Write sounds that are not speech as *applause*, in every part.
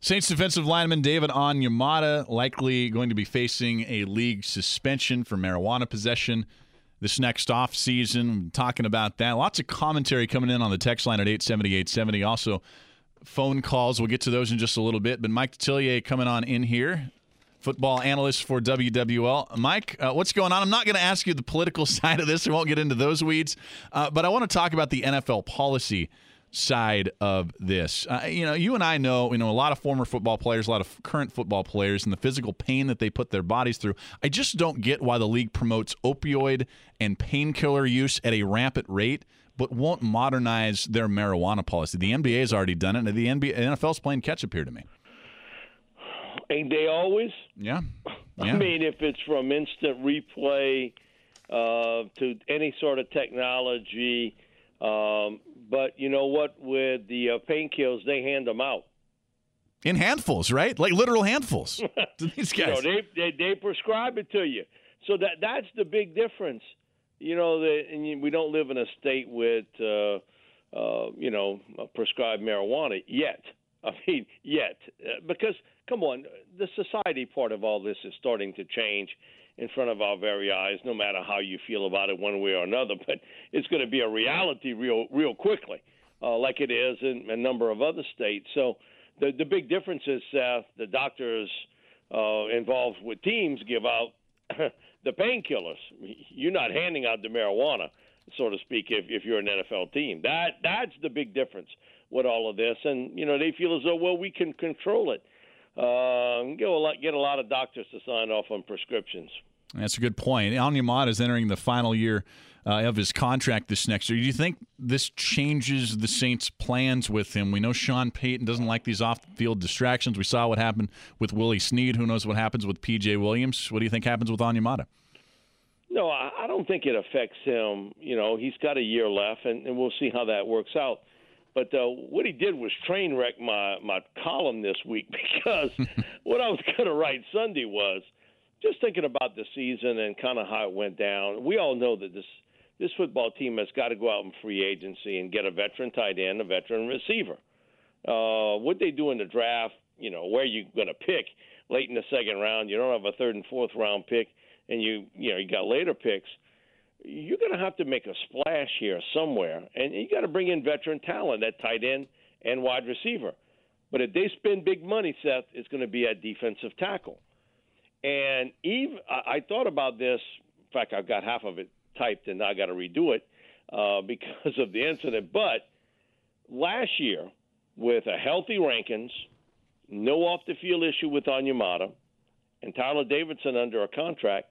Saints defensive lineman David Onyemata likely going to be facing a league suspension for marijuana possession this next offseason. Talking about that. Lots of commentary coming in on the text line at 87870. Also, phone calls. We'll get to those in just a little bit. But Mike Detillier coming on in here football analyst for WWL. Mike, uh, what's going on? I'm not going to ask you the political *laughs* side of this. We won't get into those weeds. Uh, but I want to talk about the NFL policy side of this. Uh, you know, you and I know, you know, a lot of former football players, a lot of current football players, and the physical pain that they put their bodies through. I just don't get why the league promotes opioid and painkiller use at a rampant rate, but won't modernize their marijuana policy. The NBA has already done it, and the NBA, NFL's playing catch up here to me. Ain't they always? Yeah. *laughs* yeah. I mean, if it's from instant replay uh, to any sort of technology, um, but you know what? With the uh, painkillers, they hand them out in handfuls, right? Like literal handfuls. *laughs* to these guys, you know, they, they they prescribe it to you. So that that's the big difference. You know, that and we don't live in a state with uh, uh, you know prescribed marijuana yet. I mean, yet uh, because come on, the society part of all this is starting to change in front of our very eyes. No matter how you feel about it, one way or another, *laughs* but it's going to be a reality real, real quickly, uh, like it is in a number of other states. So the the big difference is, Seth, the doctors uh, involved with teams give out *clears throat* the painkillers. You're not handing out the marijuana, so to speak, if if you're an NFL team. That that's the big difference with all of this, and you know they feel as though well we can control it uh, get, a lot, get a lot of doctors to sign off on prescriptions. That's a good point. Onyemata is entering the final year uh, of his contract this next year. Do you think this changes the Saints' plans with him? We know Sean Payton doesn't like these off-field distractions. We saw what happened with Willie Snead. Who knows what happens with P.J. Williams? What do you think happens with Onyemata? No, I don't think it affects him. You know, he's got a year left, and, and we'll see how that works out. But uh, what he did was train wreck my my column this week *laughs* because *laughs* what I was going to write Sunday was just thinking about the season and kind of how it went down. We all know that this this football team has got to go out in free agency and get a veteran tight end, a veteran receiver. Uh, what they do in the draft, you know, where you going to pick late in the second round. You don't have a third and fourth round pick, and you you know you got later picks you're going to have to make a splash here somewhere, and you got to bring in veteran talent at tight end and wide receiver. But if they spend big money, Seth, it's going to be at defensive tackle. And Eve, I, I thought about this. In fact, I've got half of it typed, and now I got to redo it uh, *laughs* because of the incident. But last year, with a healthy Rankins, no off the field issue with Onyemata, and Tyeler Davison under a contract,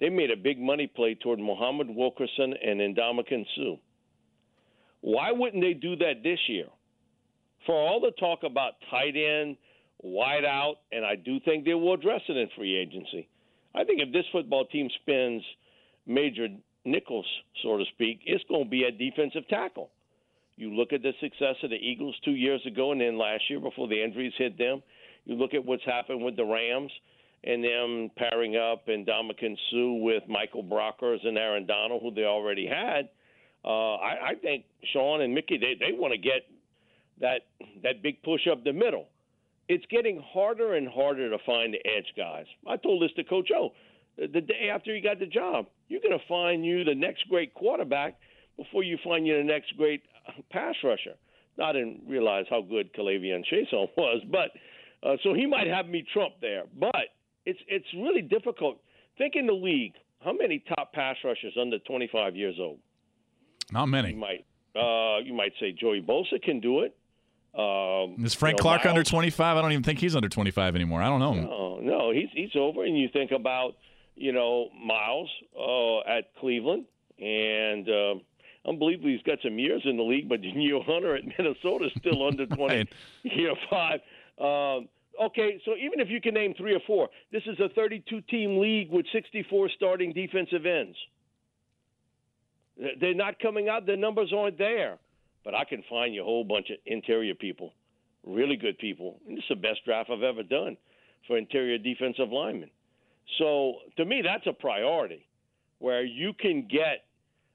they made a big money play toward Muhammad Wilkerson and Ndamukong Suh. Why wouldn't they do that this year? For all the talk about tight end, wide out, and I do think they will address it in free agency. I think if this football team spends major nickels, so to speak, it's going to be a defensive tackle. You look at the success of the Eagles two years ago and then last year before the injuries hit them. You look at what's happened with the Rams and them pairing up and Ndamukong Suh with Michael Brockers and Aaron Donald, who they already had. Uh, I, I think Sean and Mickey they they want to get that that big push up the middle. It's getting harder and harder to find the edge guys. I told this to Coach O the day after he got the job. You're going to find you the next great quarterback before you find you the next great pass rusher. I didn't realize how good K'Lavon Chaisson was, but uh, so he might have me trump there. But it's it's really difficult. Think in the league, how many top pass rushers under 25 years old? Not many. You might uh, you might say Joey Bosa can do it. Um, Is Frank you know, Clark Miles, under 25? I don't even think he's under 25 anymore. I don't know. No, no, he's he's over. And you think about you know Myles uh, at Cleveland, and uh, unbelievably, he's got some years in the league, but *laughs* Danielle Hunter at Minnesota is still under *laughs* 20, right. year five. Um, okay, so even if you can name three or four, this is a 32 team league with 64 starting defensive ends. They're not coming out, the numbers aren't there. But I can find you a whole bunch of interior people, really good people. And this is the best draft I've ever done for interior defensive linemen. So to me, that's a priority where you can get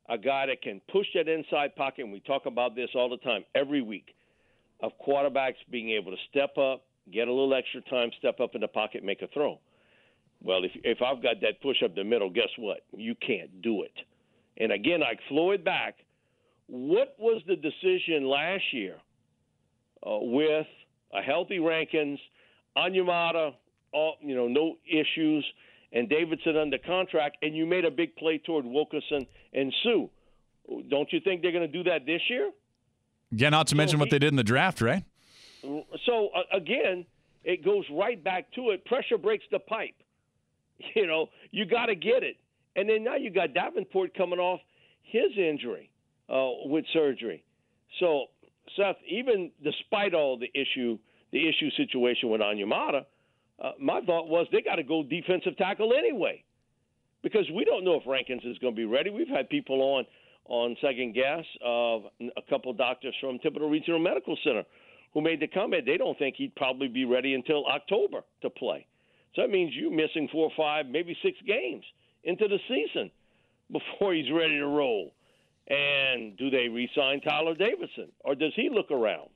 a guy that can push that inside pocket. And we talk about this all the time, every week, of quarterbacks being able to step up, get a little extra time, step up in the pocket, make a throw. Well, if if I've got that push up the middle, guess what? You can't do it. And again, I Floyd back. What was the decision last year uh, with a healthy Rankins, Onyemata, all you know, no issues, and Davison under contract, and you made a big play toward Wilkerson and Suh. Don't you think they're going to do that this year? Yeah, not to mention what they did in the draft, right? So uh, again, it goes right back to it. Pressure breaks the pipe. *laughs* You know, you got to get it. And then now you got Davenport coming off his injury uh, with surgery. So Seth, even despite all the issue, the issue situation with Onyemata, uh, my thought was they got to go defensive tackle anyway, because we don't know if Rankins is going to be ready. We've had people on on second guess of a couple doctors from Thibodaux Regional Medical Center who made the comment they don't think he'd probably be ready until October to play. So that means you missing four, five, maybe six games into the season *laughs* before he's ready to roll. And do they re-sign Tyeler Davison, or does he look around?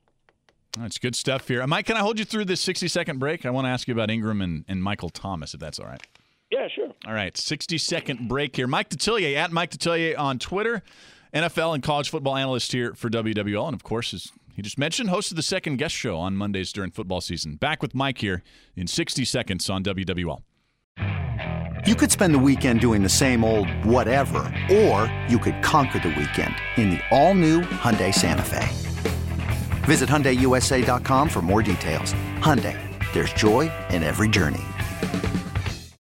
That's good stuff here. Mike, can I hold you through this 60 second break? I want to ask you about Ingram and, and Michael Thomas, if that's all right. Yeah, sure. All right, 60 second break here. Mike Detillier at Mike Detillier on Twitter, NFL and college football analyst here for WWL. And of course, as he just mentioned, hosted the second guess show on Mondays during football season. Back with Mike here in 60 seconds on WWL. You could spend the weekend doing the same old whatever, or you could conquer the weekend in the all-new Hyundai Santa Fe. Visit HyundaiUSA.com for more details. Hyundai, there's joy in every journey.